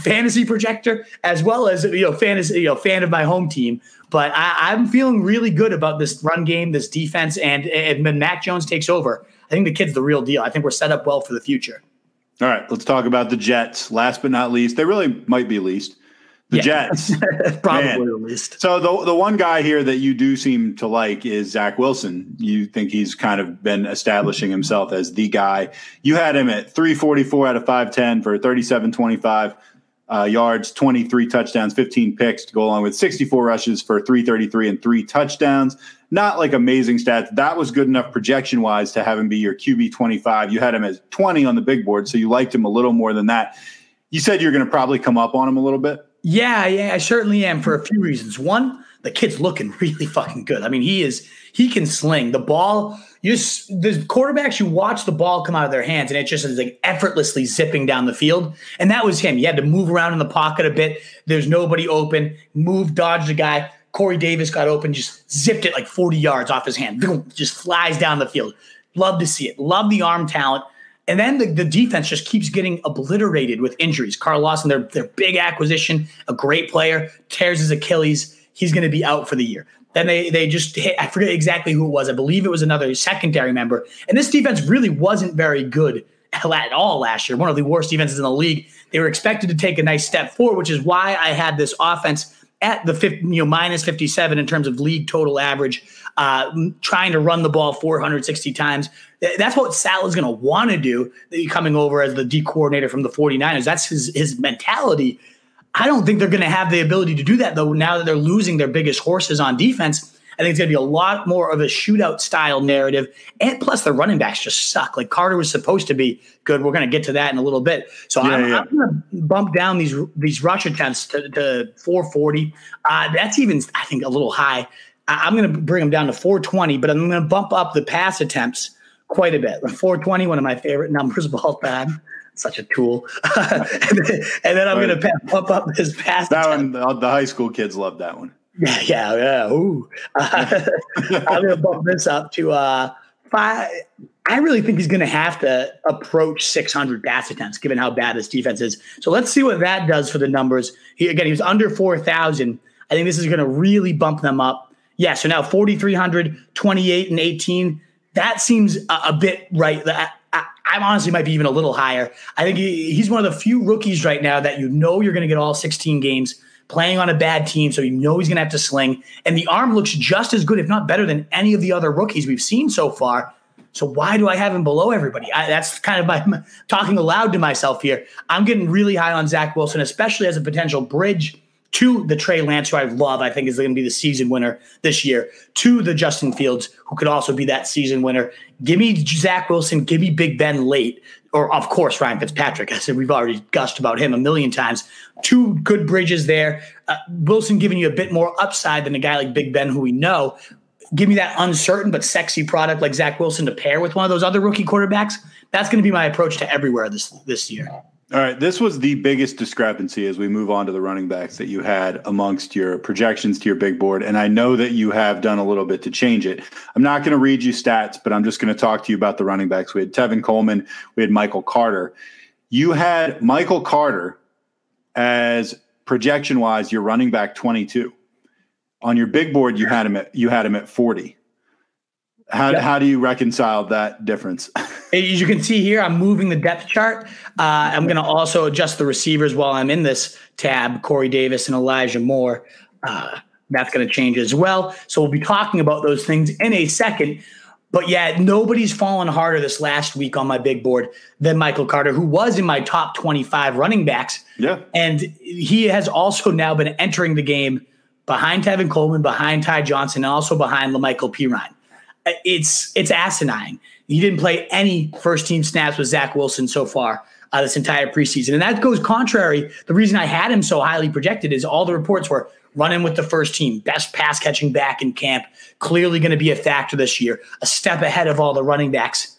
fantasy projector as well as you know fantasy you know fan of my home team but I, am feeling really good about this run game, this defense, and, and when Jones takes over, I think the kid's the real deal. I think we're set up well for the future. All right, let's talk about the Jets. Last but not least, they really might be least. The yeah. Jets, probably Man. the least. So the the one guy here that you do seem to like is Zach Wilson. You think he's kind of been establishing himself as the guy. You had him at 344 out of 510 for 37.25 uh, yards, 23 touchdowns, 15 picks to go along with 64 rushes for 333 and three touchdowns. Not like amazing stats. That was good enough projection wise to have him be your QB 25. You had him as 20 on the big board, so you liked him a little more than that. You said you're going to probably come up on him a little bit. Yeah, yeah, I certainly am for a few reasons. One, the kid's looking really fucking good. I mean, he is he can sling the ball. You just the quarterbacks you watch the ball come out of their hands and it just is like effortlessly zipping down the field. And that was him. He had to move around in the pocket a bit. There's nobody open. Move, dodge the guy. Corey Davis got open, just zipped it like 40 yards off his hand. Just flies down the field. Love to see it. Love the arm talent. And then the, the defense just keeps getting obliterated with injuries. Carl Lawson, their, their big acquisition, a great player, tears his Achilles. He's going to be out for the year. Then they they just hit, I forget exactly who it was. I believe it was another secondary member. And this defense really wasn't very good at all last year. One of the worst defenses in the league. They were expected to take a nice step forward, which is why I had this offense at the 50, you know minus 57 in terms of league total average, uh, trying to run the ball 460 times. That's what Sal is going to want to do coming over as the D coordinator from the 49ers. That's his his mentality. I don't think they're going to have the ability to do that though. Now that they're losing their biggest horses on defense, I think it's going to be a lot more of a shootout style narrative. And plus, the running backs just suck. Like Carter was supposed to be good. We're going to get to that in a little bit. So Yeah, I'm, yeah. I'm going to bump down these these rush attempts to, to 440. Uh, that's even I think a little high. I, I'm going to bring them down to 420, but I'm going to bump up the pass attempts quite a bit. 420, one of my favorite numbers of all time. Such a tool. and, then, and then I'm going to pump up this pass. That attempt. one, the, the high school kids love that one. Yeah, yeah, yeah. Ooh. Uh, I'm going to bump this up to uh, five. I really think he's going to have to approach 600 pass attempts, given how bad this defense is. So let's see what that does for the numbers. He, again, he was under 4,000. I think this is going to really bump them up. Yeah, so now 4,300, 28, and 18. That seems a, a bit right. I, I, I honestly might be even a little higher. I think he, he's one of the few rookies right now that you know you're going to get all 16 games playing on a bad team, so you know he's going to have to sling. And the arm looks just as good, if not better, than any of the other rookies we've seen so far. So why do I have him below everybody? I, that's kind of my, my talking aloud to myself here. I'm getting really high on Zach Wilson, especially as a potential bridge to the Trey Lance, who I love. I think is going to be the season winner this year. To the Justin Fields, who could also be that season winner. Give me Zach Wilson. Give me Big Ben late or of course Ryan Fitzpatrick. I said we've already gushed about him a million times. Two good bridges there. Uh, Wilson giving you a bit more upside than a guy like Big Ben, who we know. Give me that uncertain but sexy product like Zach Wilson to pair with one of those other rookie quarterbacks. That's going to be my approach to everywhere this this year. All right, this was the biggest discrepancy as we move on to the running backs that you had amongst your projections to your big board. And I know that you have done a little bit to change it. I'm not going to read you stats, but I'm just going to talk to you about the running backs. We had Tevin Coleman, we had Michael Carter. You had Michael Carter as projection wise, your running back 22. On your big board, you had him at you had him at 40. How, Yeah. how do you reconcile that difference? As you can see here, I'm moving the depth chart. Uh, I'm going to also adjust the receivers while I'm in this tab. Corey Davis and Elijah Moore. Uh, that's going to change as well. So we'll be talking about those things in a second. But yeah, nobody's fallen harder this last week on my big board than Michael Carter, who was in my top 25 running backs. yeah. And he has also now been entering the game behind Tevin Coleman, behind Ty Johnson, and also behind La'Mical Perine. It's it's asinine. He didn't play any first team snaps with Zach Wilson so far uh, this entire preseason, and that goes contrary. The reason I had him so highly projected is all the reports were running with the first team, best pass catching back in camp, clearly going to be a factor this year, a step ahead of all the running backs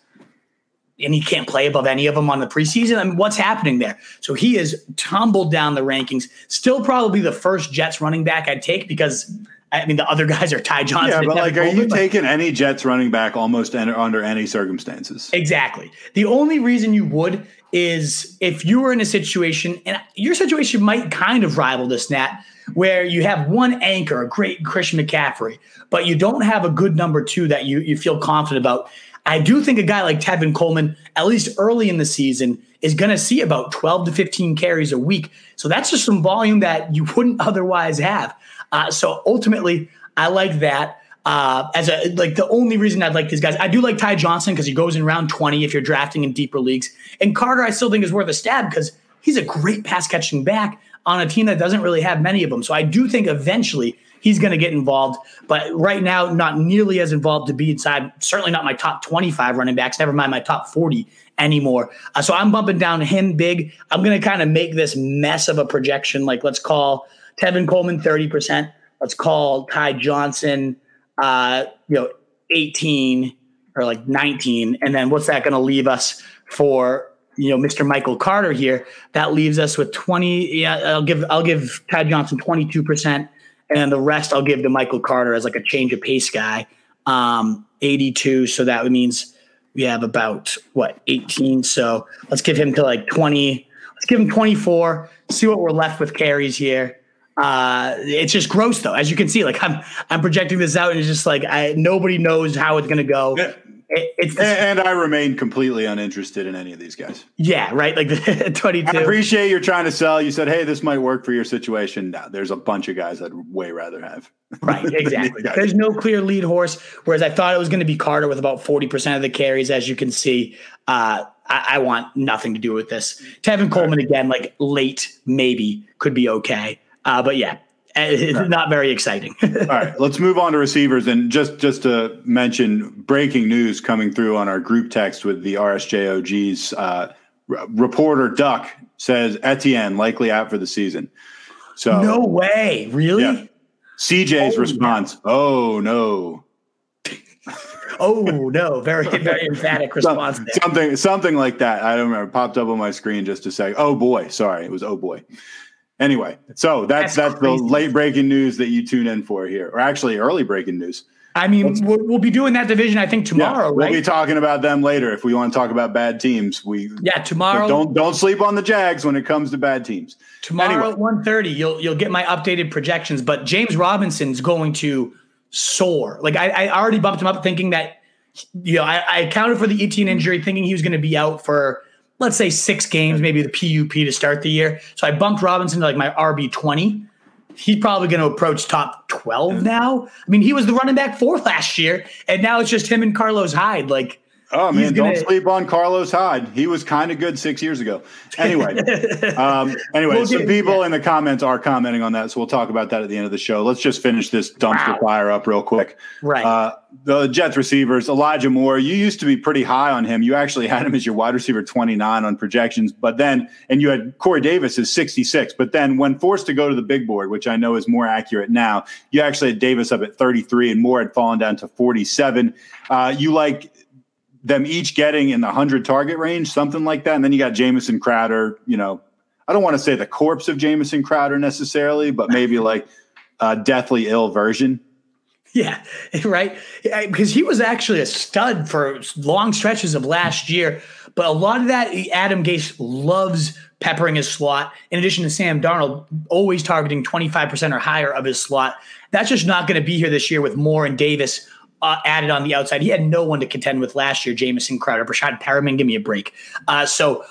and he can't play above any of them on the preseason. I mean, what's happening there? So he has tumbled down the rankings. Still probably the first Jets running back I'd take because I mean the other guys are Ty Johnson. Yeah, but like, are Coleman, you but- taking any Jets running back almost under any circumstances? Exactly. The only reason you would is if you were in a situation, and your situation might kind of rival this, Nat, where you have one anchor, a great Christian McCaffrey, but you don't have a good number two that you, you feel confident about. I do think a guy like Tevin Coleman, at least early in the season, is going to see about 12 to 15 carries a week. So that's just some volume that you wouldn't otherwise have. Uh, so ultimately, I like that uh, as a like the only reason I'd like these guys. I do like Ty Johnson because he goes in round 20 if you're drafting in deeper leagues. And Carter, I still think is worth a stab because he's a great pass catching back on a team that doesn't really have many of them. So I do think eventually he's going to get involved, but right now not nearly as involved to be inside. Certainly not my top 25 running backs. Never mind my top 40 anymore. Uh, so I'm bumping down him big. I'm going to kind of make this mess of a projection. Like let's call Tevin Coleman 30%. Let's call Ty Johnson uh, you know, 18 or like 19. And then what's that going to leave us for, you know, Mr. Michael Carter here? That leaves us with 20. Yeah, I'll give, I'll give Ty Johnson 22%. And the rest I'll give to Michael Carter as like a change of pace guy. Um, 82. So that means we have about what 18. So let's give him to like 20. Let's give him 24. See what we're left with carries here uh it's just gross though as you can see like i'm i'm projecting this out and it's just like i nobody knows how it's going to go Yeah. it, it's And, and I remain completely uninterested in any of these guys. yeah right like the 22 I appreciate you're trying to sell. You said, "Hey, this might work for your situation." No, there's a bunch of guys I'd way rather have. right exactly there's no clear lead horse whereas i thought it was going to be carter with about 40% of the carries as you can see uh I, I want nothing to do with this. Tevin Coleman again, like late maybe could be okay, uh, but yeah, it's not very exciting. All right, let's move on to receivers. And just just to mention, breaking news coming through on our group text with the RSJOGs. Uh, r- reporter Duck says Etienne likely out for the season. So no way, really? Yeah. CJ's Oh, response: Oh no, Oh no, very very emphatic response there. something something like that. I don't remember. Popped up on my screen just a sec. Oh boy, sorry, it was oh boy. Anyway, so that's That's that's, the late breaking news that you tune in for here, or actually early breaking news. I mean, we'll, we'll be doing that division, I think, tomorrow, Yeah, we'll right? be talking about them later if we want to talk about bad teams. We yeah, tomorrow. don't don't sleep on the Jags when it comes to bad teams. Tomorrow Anyway. at 1.30, you'll you'll get my updated projections. But James Robinson's going to soar. Like I, I already bumped him up, thinking that you know I, I accounted for the Etienne injury, thinking he was going to be out for let's say six games, maybe the PUP to start the year. So I bumped Robinson to like my RB twenty. He's probably going to approach top twelve now. I mean, he was the running back four last year, and now it's just him and Carlos Hyde. Like Oh He's man, gonna- don't sleep on Carlos Hyde. He was kind of good six years ago. Anyway, um, anyway, We'll some get- people yeah. in the comments are commenting on that, so we'll talk about that at the end of the show. Let's just finish this dumpster Wow. fire up real quick. Right. Uh, the Jets receivers, Elijah Moore. You used to be pretty high on him. You actually had him as your wide receiver twenty nine on projections, but then and you had Corey Davis as sixty six. But then when forced to go to the big board, which I know is more accurate now, you actually had Davis up at thirty three, and Moore had fallen down to forty seven. Uh, you like them each getting in the 100 target range, something like that. And then you got Jamison Crowder, you know, I don't want to say the corpse of Jamison Crowder necessarily, but maybe like a deathly ill version. Yeah, right. Because he was actually a stud for long stretches of last year. But a lot of that, Adam Gase loves peppering his slot. In addition to Sam Darnold, always targeting 25% or higher of his slot. That's just not going to be here this year with Moore and Davis uh, added on the outside. He had no one to contend with last year. Jamison Crowder, Breshad Perriman, give me a break. Uh, so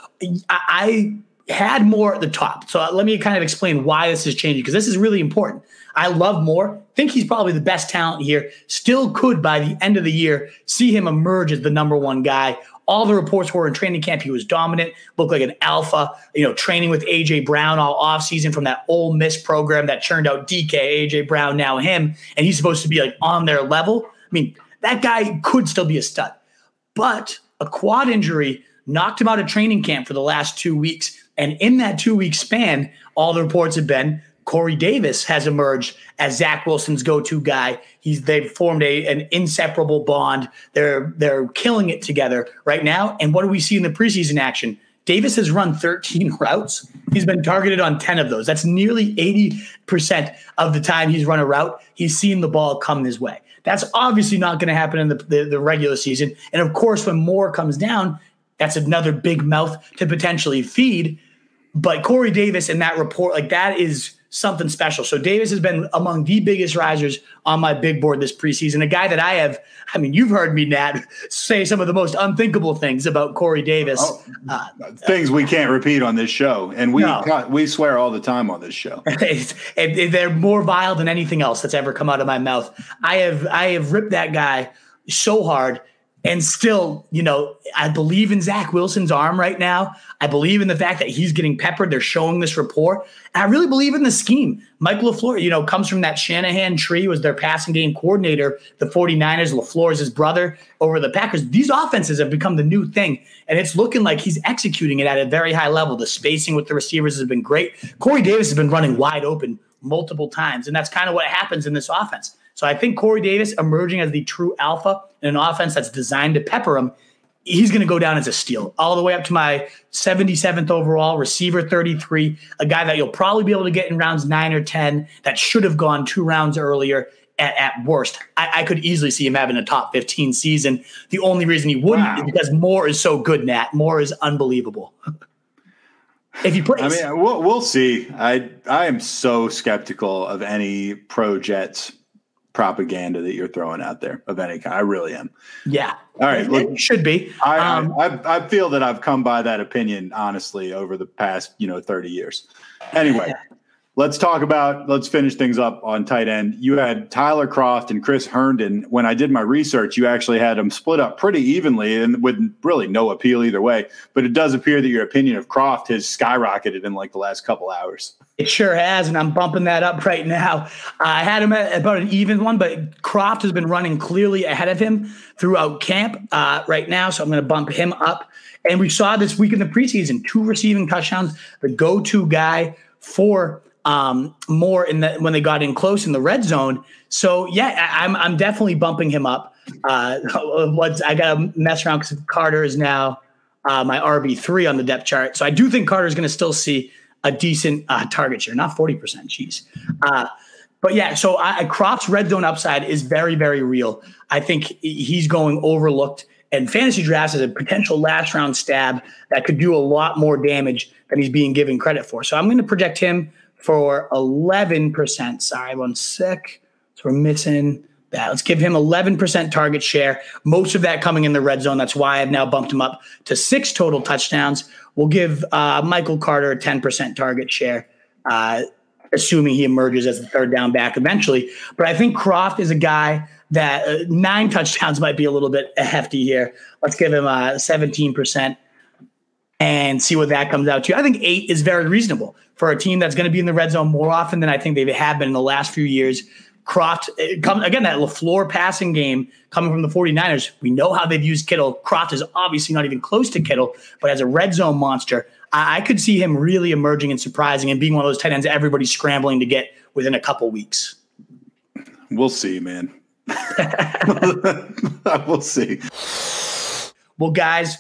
I, I had Moore at the top. So let me kind of explain why this is changing because this is really important. I love Moore. Think he's probably the best talent here. Still could by the end of the year see him emerge as the number one guy. All the reports were in training camp he was dominant, looked like an alpha. You know, training with AJ Brown all offseason from that Ole Miss program that churned out DK, AJ Brown, now him, and he's supposed to be like on their level. I mean, that guy could still be a stud, but a quad injury knocked him out of training camp for the last two weeks. And in that two week span, all the reports have been Corey Davis has emerged as Zach Wilson's go-to guy. He's they've formed a an inseparable bond. They're they're killing it together right now. And what do we see in the preseason action? Davis has run 13 routes. He's been targeted on 10 of those. That's nearly 80% of the time he's run a route. He's seen the ball come his way. That's obviously not going to happen in the, the, the regular season. And of course, when Moore comes down, that's another big mouth to potentially feed. But Corey Davis in that report, like that is something special. So Davis has been among the biggest risers on my big board this preseason. A guy that I have, I mean, you've heard me, Nat, say some of the most unthinkable things about Corey Davis. Oh. Uh, Things we can't repeat on this show. And we No. We swear all the time on this show. It's- and- and they're more vile than anything else that's ever come out of my mouth. I have I have ripped that guy so hard, and still, you know, I believe in Zach Wilson's arm right now. I believe in the fact that he's getting peppered. They're showing this rapport. And I really believe in the scheme. Mike LaFleur, you know, comes from that Shanahan tree, was their passing game coordinator. The 49ers, LaFleur is his brother over the Packers. These offenses have become the new thing, and it's looking like he's executing it at a very high level. The spacing with the receivers has been great. Corey Davis has been running wide open multiple times, and that's kind of what happens in this offense. So I think Corey Davis emerging as the true alpha in an offense that's designed to pepper him he's going to go down as a steal. All the way up to my 77th overall receiver 33 a guy that you'll probably be able to get in rounds 9 or 10 that should have gone two rounds earlier at, at worst. I, I could easily see him having a top 15 season. The only reason he wouldn't Wow. is because moore is so good nat. Moore is unbelievable. If he plays I mean, we'll, we'll see. I I am so skeptical of any pro Jets propaganda that you're throwing out there of any kind. I really am. yeah All right, it, look- it should be I, um, I, I I feel that I've come by that opinion honestly over the past you know 30 years. Anyway, Let's talk about, let's finish things up on tight end. You had Tyler Kroft and Chris Herndon. When I did my research, you actually had them split up pretty evenly and with really no appeal either way. But it does appear that your opinion of Croft has skyrocketed in like the last couple hours. It sure has, and I'm bumping that up right now. I had him at about an even one, but Kroft has been running clearly ahead of him throughout camp uh, right now, so I'm going to bump him up. And we saw this week in the preseason two receiving touchdowns, the go to guy for um, more in the when they got in close in the red zone. So yeah, I, am I'm definitely bumping him up. Uh, I got to mess around because Carter is now uh, my RB three on the depth chart. So I do think Carter is going to still see a decent uh, target share, not forty percent. Jeez. Uh, but yeah, so I, Kroft's red zone upside is very, very real. I think he's going overlooked, and fantasy drafts is a potential last round stab that could do a lot more damage than he's being given credit for. So I'm going to project him for 11%. Sorry, one sec. So we're missing that. Let's give him 11% target share. Most of that coming in the red zone. That's why I've now bumped him up to six total touchdowns. We'll give uh, Michael Carter a 10% target share, uh, assuming he emerges as the third down back eventually. But I think Kroft is a guy that uh, nine touchdowns might be a little bit hefty here. Let's give him uh, 17% and see what that comes out to. I think eight is very reasonable for a team that's going to be in the red zone more often than I think they have been in the last few years. Kroft, come, again, that LaFleur passing game coming from the 49ers. We know how they've used Kittle. Kroft is obviously not even close to Kittle, but as a red zone monster, I, I could see him really emerging and surprising and being one of those tight ends everybody's scrambling to get within a couple weeks. We'll see, man. we'll see. Well, guys,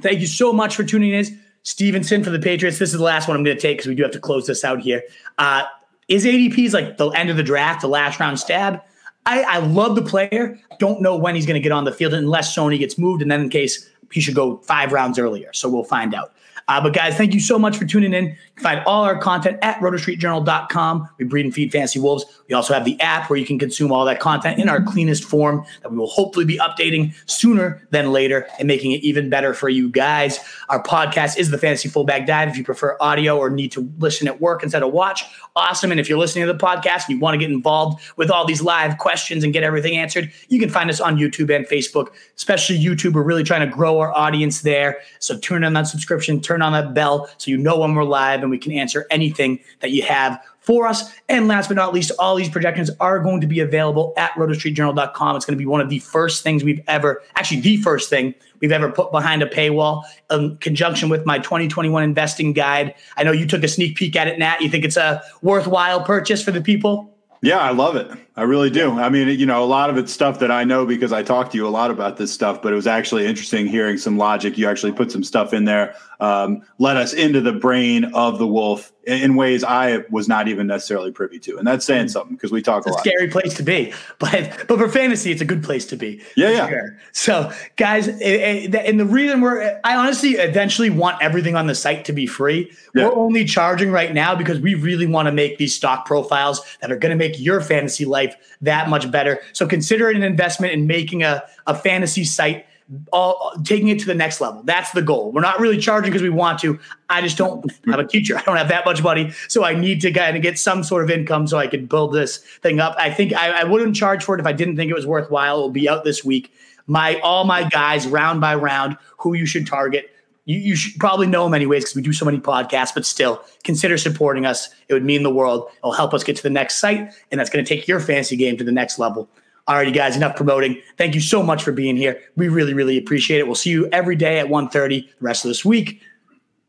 Thank you so much for tuning in. Stevenson for the Patriots. This is the last one I'm going to take because we do have to close this out here. Uh, is ADP's like the end of the draft, the last round stab? I, I love the player. Don't know when he's going to get on the field unless Sony gets moved, and then in case he should go five rounds earlier. So we'll find out. Uh, but guys, thank you so much for tuning in. You find all our content at rotostreetjournal.com. We breed and feed fancy wolves. We also have the app where you can consume all that content in our cleanest form that we will hopefully be updating sooner than later and making it even better for you guys. Our podcast is the Fantasy Fullback Dive. If you prefer audio or need to listen at work instead of watch, awesome. And if you're listening to the podcast and you want to get involved with all these live questions and get everything answered, you can find us on YouTube and Facebook, especially YouTube. We're really trying to grow our audience there. So turn on that subscription, turn on that bell so you know when we're live and we can answer anything that you have for us. And last but not least, all these projections are going to be available at rotostreetjournal.com. It's going to be one of the first things we've ever, actually, the first thing we've ever put behind a paywall in conjunction with my 2021 investing guide. I know you took a sneak peek at it, Nat. You think it's a worthwhile purchase for the people? Yeah, I love it. I really do. I mean, you know, a lot of it's stuff that I know because I talked to you a lot about this stuff, but it was actually interesting hearing some logic. You actually put some stuff in there, um, let us into the brain of the wolf in ways I was not even necessarily privy to. And that's saying mm. something because we talk it's a, a scary place to be, but, but for fantasy, it's a good place to be. Yeah. Yeah. Sure. So guys, and the reason we're, I honestly eventually want everything on the site to be free. Yeah. We're only charging right now because we really want to make these stock profiles that are going to make your fantasy life life that much better. So consider it an investment in making a, a fantasy site all taking it to the next level. That's the goal. We're not really charging because we want to. I just don't have a teacher. I don't have that much money. So I need to kind of get some sort of income so I can build this thing up. I think I, I wouldn't charge for it if I didn't think it was worthwhile. It will be out this week. My all my guys round by round who you should target you, you should probably know them anyways because we do so many podcasts, but still consider supporting us. It would mean the world. It'll help us get to the next site, and that's going to take your fantasy game to the next level. Alrighty, guys, enough promoting. Thank you so much for being here. We really, really appreciate it. We'll see you every day at 1.30 the rest of this week.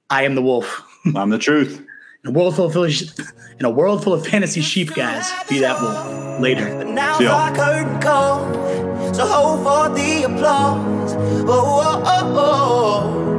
I am the wolf. I'm the truth. In a world full of in a world full of fantasy sheep, guys. Be that wolf. Later. But now See y'all. curtain so hold for the applause. Oh, oh, oh, oh, oh.